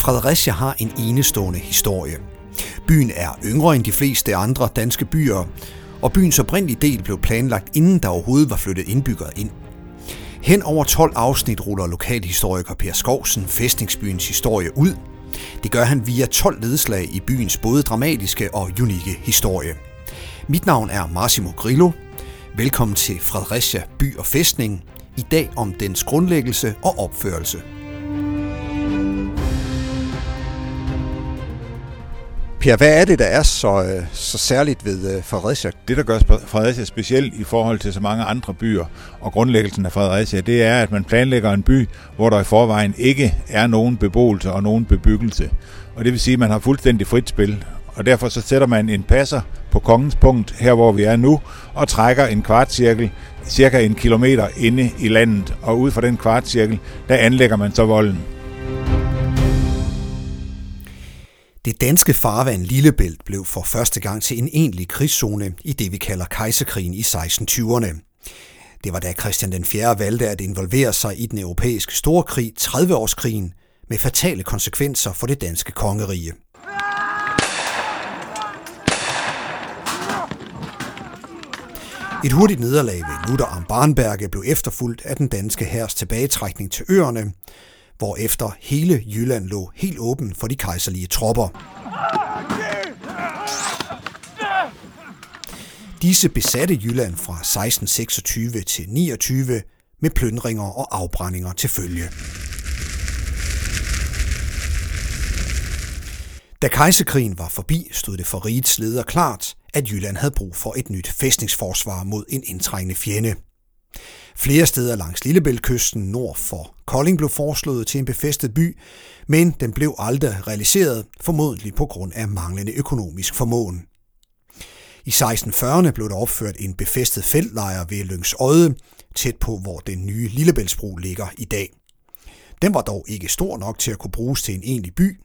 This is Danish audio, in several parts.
Fredericia har en enestående historie. Byen er yngre end de fleste andre danske byer, og byens oprindelige del blev planlagt inden der overhovedet var flyttet indbyggere ind. Hen over 12 afsnit ruller lokalhistoriker Per Skovsen fæstningsbyens historie ud. Det gør han via 12 nedslag i byens både dramatiske og unikke historie. Mit navn er Massimo Grillo. Velkommen til Fredericia By og Fæstning. I dag om dens grundlæggelse og opførelse. Per, hvad er det, der er så, øh, så særligt ved øh, Fredericia? Det, der gør Fredericia specielt i forhold til så mange andre byer og grundlæggelsen af Fredericia, det er, at man planlægger en by, hvor der i forvejen ikke er nogen beboelse og nogen bebyggelse. Og det vil sige, at man har fuldstændig frit spil. Og derfor så sætter man en passer på kongens punkt, her hvor vi er nu, og trækker en kvartcirkel cirka en kilometer inde i landet. Og ud fra den kvartcirkel, der anlægger man så volden. Det danske farvand Lillebælt blev for første gang til en egentlig krigszone i det, vi kalder kejserkrigen i 1620'erne. Det var da Christian den 4. valgte at involvere sig i den europæiske storkrig, 30-årskrigen, med fatale konsekvenser for det danske kongerige. Et hurtigt nederlag ved Luther am Barnberge blev efterfulgt af den danske hærs tilbagetrækning til øerne, efter hele Jylland lå helt åben for de kejserlige tropper. Disse besatte Jylland fra 1626 til 29 med plyndringer og afbrændinger til følge. Da kejserkrigen var forbi, stod det for rigets leder klart, at Jylland havde brug for et nyt fæstningsforsvar mod en indtrængende fjende. Flere steder langs Lillebæltkysten nord for Kolding blev foreslået til en befæstet by, men den blev aldrig realiseret, formodentlig på grund af manglende økonomisk formåen. I 1640'erne blev der opført en befæstet feltlejr ved Lyngs tæt på hvor den nye Lillebæltsbro ligger i dag. Den var dog ikke stor nok til at kunne bruges til en egentlig by.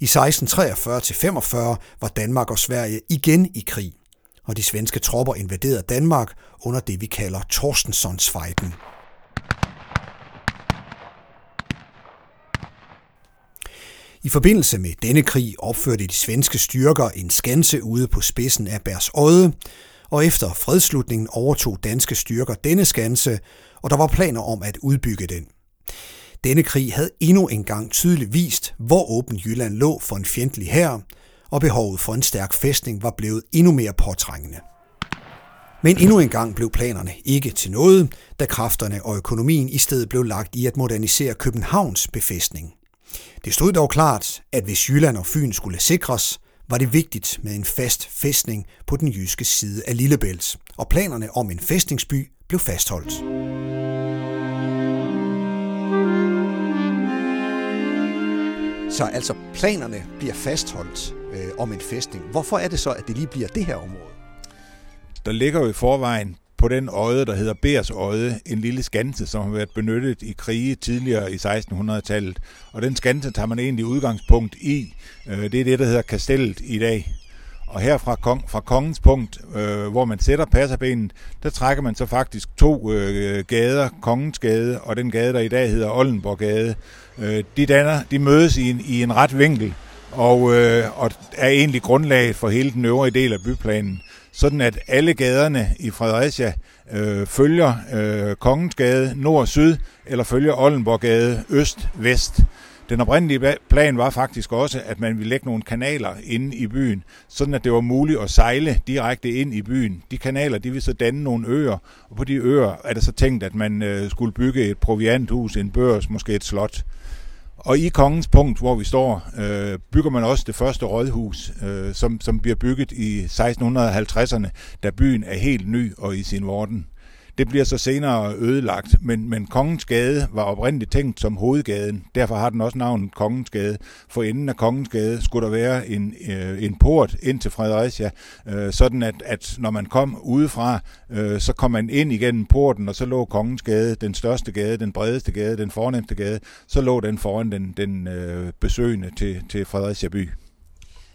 I 1643-45 var Danmark og Sverige igen i krig, og de svenske tropper invaderede Danmark under det, vi kalder Torstensonsfejden. I forbindelse med denne krig opførte de svenske styrker en skanse ude på spidsen af Bærs Odde, og efter fredslutningen overtog danske styrker denne skanse, og der var planer om at udbygge den. Denne krig havde endnu engang tydeligt vist, hvor åben Jylland lå for en fjendtlig hær, og behovet for en stærk fæstning var blevet endnu mere påtrængende. Men endnu engang blev planerne ikke til noget, da kræfterne og økonomien i stedet blev lagt i at modernisere Københavns befæstning. Det stod dog klart, at hvis Jylland og Fyn skulle sikres, var det vigtigt med en fast fæstning på den jyske side af Lillebælt, og planerne om en fæstningsby blev fastholdt. Så altså planerne bliver fastholdt øh, om en fæstning. Hvorfor er det så, at det lige bliver det her område? Der ligger jo i forvejen på den øje, der hedder Bers øje, en lille skanse, som har været benyttet i krige tidligere i 1600-tallet. Og den skanse tager man egentlig udgangspunkt i. Øh, det er det, der hedder kastellet i dag. Og her fra, kong, fra kongens punkt, øh, hvor man sætter passerbenet, der trækker man så faktisk to øh, gader, kongens gade og den gade, der i dag hedder Oldenborggade. Øh, de, danner, de mødes i en, i en ret vinkel, og, øh, og er egentlig grundlaget for hele den øvrige del af byplanen. Sådan at alle gaderne i Fredericia øh, følger øh, Kongensgade nord-syd, eller følger Oldenborggade øst-vest. Den oprindelige plan var faktisk også, at man ville lægge nogle kanaler inde i byen, sådan at det var muligt at sejle direkte ind i byen. De kanaler, de ville så danne nogle øer, og på de øer er det så tænkt, at man øh, skulle bygge et provianthus, en børs, måske et slot. Og i Kongens Punkt, hvor vi står, øh, bygger man også det første rådhus, øh, som, som bliver bygget i 1650'erne, da byen er helt ny og i sin vorden. Det bliver så senere ødelagt, men, men Kongens Gade var oprindeligt tænkt som hovedgaden. Derfor har den også navnet Kongens Gade. For enden af Kongens Gade skulle der være en, øh, en port ind til Fredericia, øh, sådan at, at når man kom udefra, øh, så kom man ind igennem porten, og så lå Kongens Gade, den største gade, den bredeste gade, den fornemste gade, så lå den foran den, den øh, besøgende til, til Fredericia by.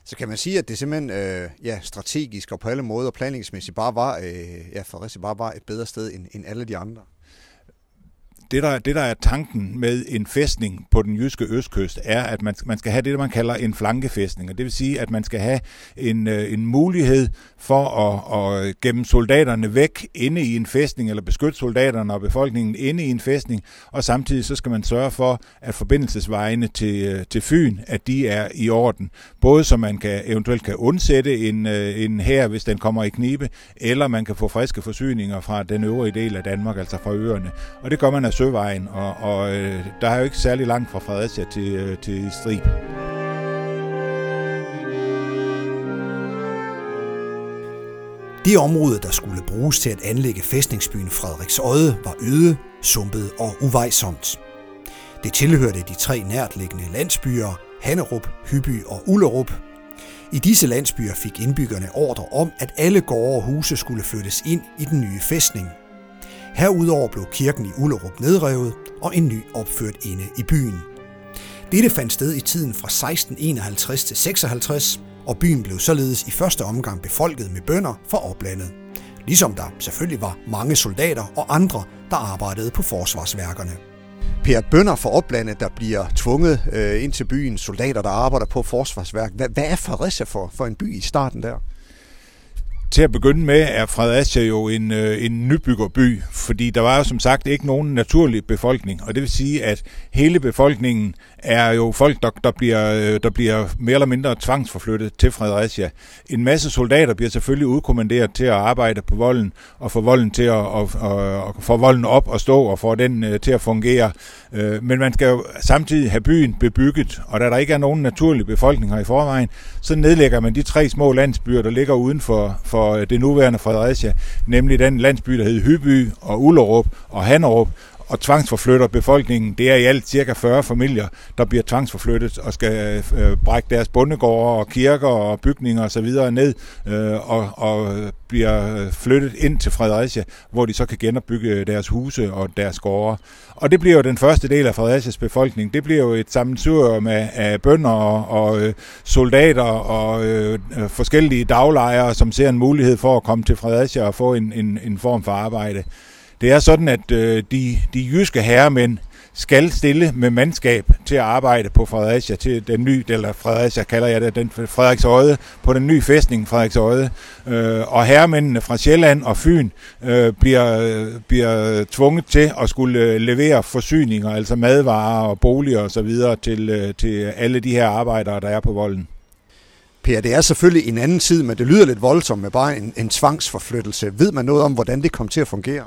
Så kan man sige, at det simpelthen øh, ja, strategisk og på alle måder planlægningsmæssigt bare var, øh, ja, Fredericia bare var et bedre sted end, end alle de andre? Det, der, det, der er tanken med en fæstning på den jyske østkyst, er, at man, man skal have det, man kalder en flankefæstning. Og det vil sige, at man skal have en, øh, en mulighed for at, at gemme soldaterne væk inde i en fæstning, eller beskytte soldaterne og befolkningen inde i en fæstning, og samtidig så skal man sørge for, at forbindelsesvejene til, øh, til Fyn, at de er i orden. Både så man kan eventuelt kan undsætte en, øh, en her, hvis den kommer i knibe, eller man kan få friske forsyninger fra den øvrige del af Danmark, altså fra øerne. Og det gør man af søvejen, og, og øh, der er jo ikke særlig langt fra Fredericia til, øh, til Strib. Det område, der skulle bruges til at anlægge fæstningsbyen Frederiksøde, var øde, sumpet og uvejsomt. Det tilhørte de tre nærtliggende landsbyer, Hannerup, Hyby og Ullerup. I disse landsbyer fik indbyggerne ordre om, at alle gårde og huse skulle flyttes ind i den nye fæstning. Herudover blev kirken i Ullerup nedrevet og en ny opført inde i byen. Dette fandt sted i tiden fra 1651 til 56, og byen blev således i første omgang befolket med bønder fra oplandet. Ligesom der selvfølgelig var mange soldater og andre, der arbejdede på forsvarsværkerne. Per Bønder fra oplandet, der bliver tvunget øh, ind til byen, soldater, der arbejder på forsvarsværk. Hvad, hvad er Fredericia for, for en by i starten der? Til at begynde med er Fredericia jo en, øh, en nybyggerby, fordi der var jo som sagt ikke nogen naturlig befolkning, og det vil sige, at hele befolkningen er jo folk, der, der, bliver, øh, der bliver mere eller mindre tvangsforflyttet til Fredericia. En masse soldater bliver selvfølgelig udkommanderet til at arbejde på volden, og få volden til at, og, og, og få volden op og stå, og få den øh, til at fungere. Øh, men man skal jo samtidig have byen bebygget, og da der ikke er nogen naturlig befolkning her i forvejen, så nedlægger man de tre små landsbyer, der ligger uden for, for for øh, det nuværende Fredericia, nemlig den landsby, der hed Hyby og Ullerup og Handerup, og tvangsforflytter befolkningen. Det er i alt cirka 40 familier, der bliver tvangsforflyttet og skal øh, brække deres bondegårde og kirker og bygninger osv. ned øh, og, og bliver øh, flyttet ind til Fredericia, hvor de så kan genopbygge deres huse og deres gårde. Og det bliver jo den første del af Fredericias befolkning. Det bliver jo et sammensurium med af bønder og, og øh, soldater og øh, øh, forskellige daglejere, som ser en mulighed for at komme til Fredericia og få en, en, en form for arbejde. Det er sådan, at øh, de, de jyske herremænd skal stille med mandskab til at arbejde på Fredericia, til den nye, eller Fredericia kalder jeg det, den Frederiksøde, på den nye fæstning Frederiksøde. Øh, og herremændene fra Sjælland og Fyn øh, bliver, bliver tvunget til at skulle øh, levere forsyninger, altså madvarer og boliger osv. Til, øh, til alle de her arbejdere, der er på volden. Per, det er selvfølgelig en anden tid, men det lyder lidt voldsomt med bare en, en tvangsforflyttelse. Ved man noget om, hvordan det kom til at fungere?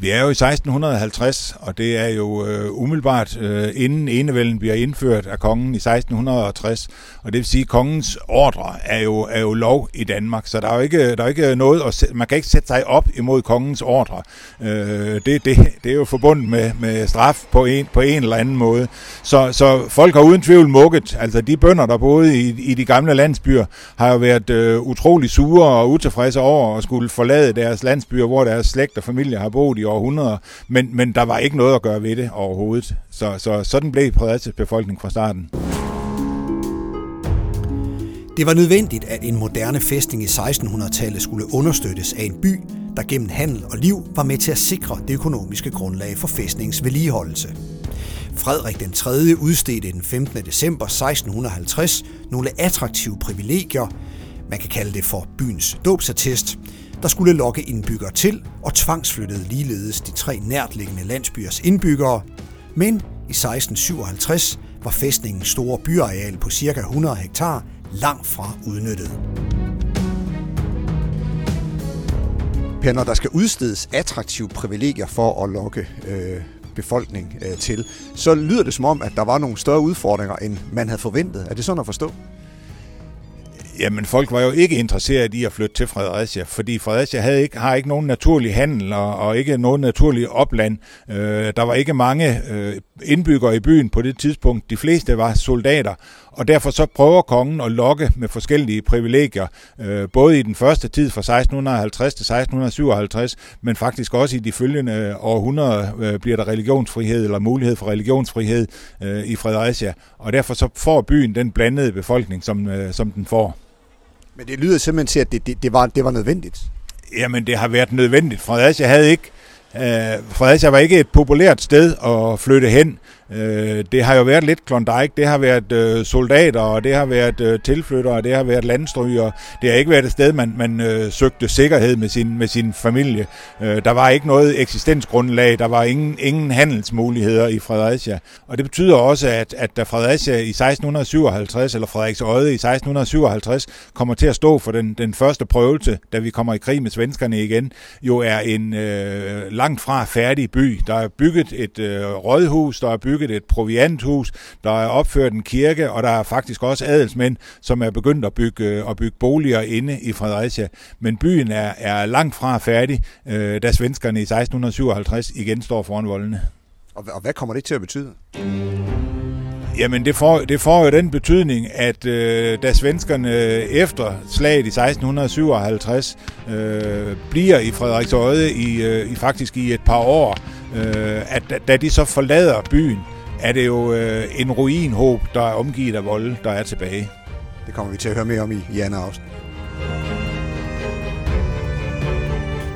Vi er jo i 1650, og det er jo øh, umiddelbart øh, inden enevælden bliver indført af kongen i 1660. Og det vil sige, at kongens ordre er jo, er jo lov i Danmark, så der er jo ikke, der er ikke noget at man kan ikke sætte sig op imod kongens ordre. Øh, det, det, det er jo forbundet med, med straf på en, på en eller anden måde. Så, så folk har uden tvivl mukket. Altså de bønder, der boede i, i de gamle landsbyer, har jo været øh, utrolig sure og utilfredse over at skulle forlade deres landsbyer, hvor deres slægt og familie har boet i århundreder, men, men der var ikke noget at gøre ved det overhovedet. Så, så sådan blev Fredericis befolkning fra starten. Det var nødvendigt, at en moderne fæstning i 1600-tallet skulle understøttes af en by, der gennem handel og liv var med til at sikre det økonomiske grundlag for fæstningens vedligeholdelse. Frederik den 3. udstedte den 15. december 1650 nogle attraktive privilegier, man kan kalde det for byens dåbsattest, der skulle lokke indbyggere til og tvangsflyttede ligeledes de tre nærtliggende landsbyers indbyggere. Men i 1657 var fæstningens store byareal på ca. 100 hektar langt fra udnyttet. Per, når der skal udstedes attraktive privilegier for at lokke øh, befolkning øh, til, så lyder det som om, at der var nogle større udfordringer, end man havde forventet. Er det sådan at forstå? Jamen, folk var jo ikke interesseret i at flytte til Fredericia, fordi Fredericia havde ikke, har ikke nogen naturlig handel og, og ikke nogen naturlig opland. Øh, der var ikke mange øh, indbyggere i byen på det tidspunkt. De fleste var soldater, og derfor så prøver kongen at lokke med forskellige privilegier, øh, både i den første tid fra 1650 til 1657, men faktisk også i de følgende århundreder øh, bliver der religionsfrihed eller mulighed for religionsfrihed øh, i Fredericia, og derfor så får byen den blandede befolkning, som, øh, som den får. Men det lyder simpelthen til, at det, det, det, var, det var nødvendigt. Jamen, det har været nødvendigt. Fredericia havde ikke øh, Fredericia var ikke et populært sted at flytte hen. Øh, det har jo været lidt Klondike, det har været øh, soldater, og det har været øh, tilflyttere, det har været landstryger. Det har ikke været et sted, man, man øh, søgte sikkerhed med sin, med sin familie. Øh, der var ikke noget eksistensgrundlag, der var ingen, ingen handelsmuligheder i Fredericia. Og det betyder også, at, at da Fredericia i 1657, eller Frederiks Øde i 1657, kommer til at stå for den, den første prøvelse, da vi kommer i krig med svenskerne igen, jo er en øh, langt fra færdig by. Der er bygget et øh, rådhus, der er bygget bygget et provianthus, der er opført en kirke, og der er faktisk også adelsmænd, som er begyndt at bygge, at bygge boliger inde i Fredericia. Men byen er, er langt fra færdig, øh, da svenskerne i 1657 igen står foran voldene. Og, og hvad kommer det til at betyde? Jamen det får, det får jo den betydning, at øh, da svenskerne efter slaget i 1657 øh, bliver i Frederiksøde i, øh, i faktisk i et par år, øh, at da de så forlader byen, er det jo øh, en ruinhåb, der er omgivet af volde, der er tilbage. Det kommer vi til at høre mere om i, i andet afsnit.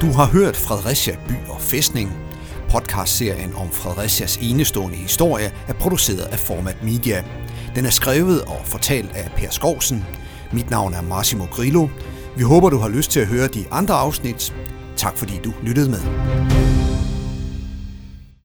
Du har hørt Fredericia by og fæstning. Podcastserien om Fredericias enestående historie er produceret af Format Media. Den er skrevet og fortalt af Per Skovsen. Mit navn er Massimo Grillo. Vi håber, du har lyst til at høre de andre afsnit. Tak fordi du lyttede med.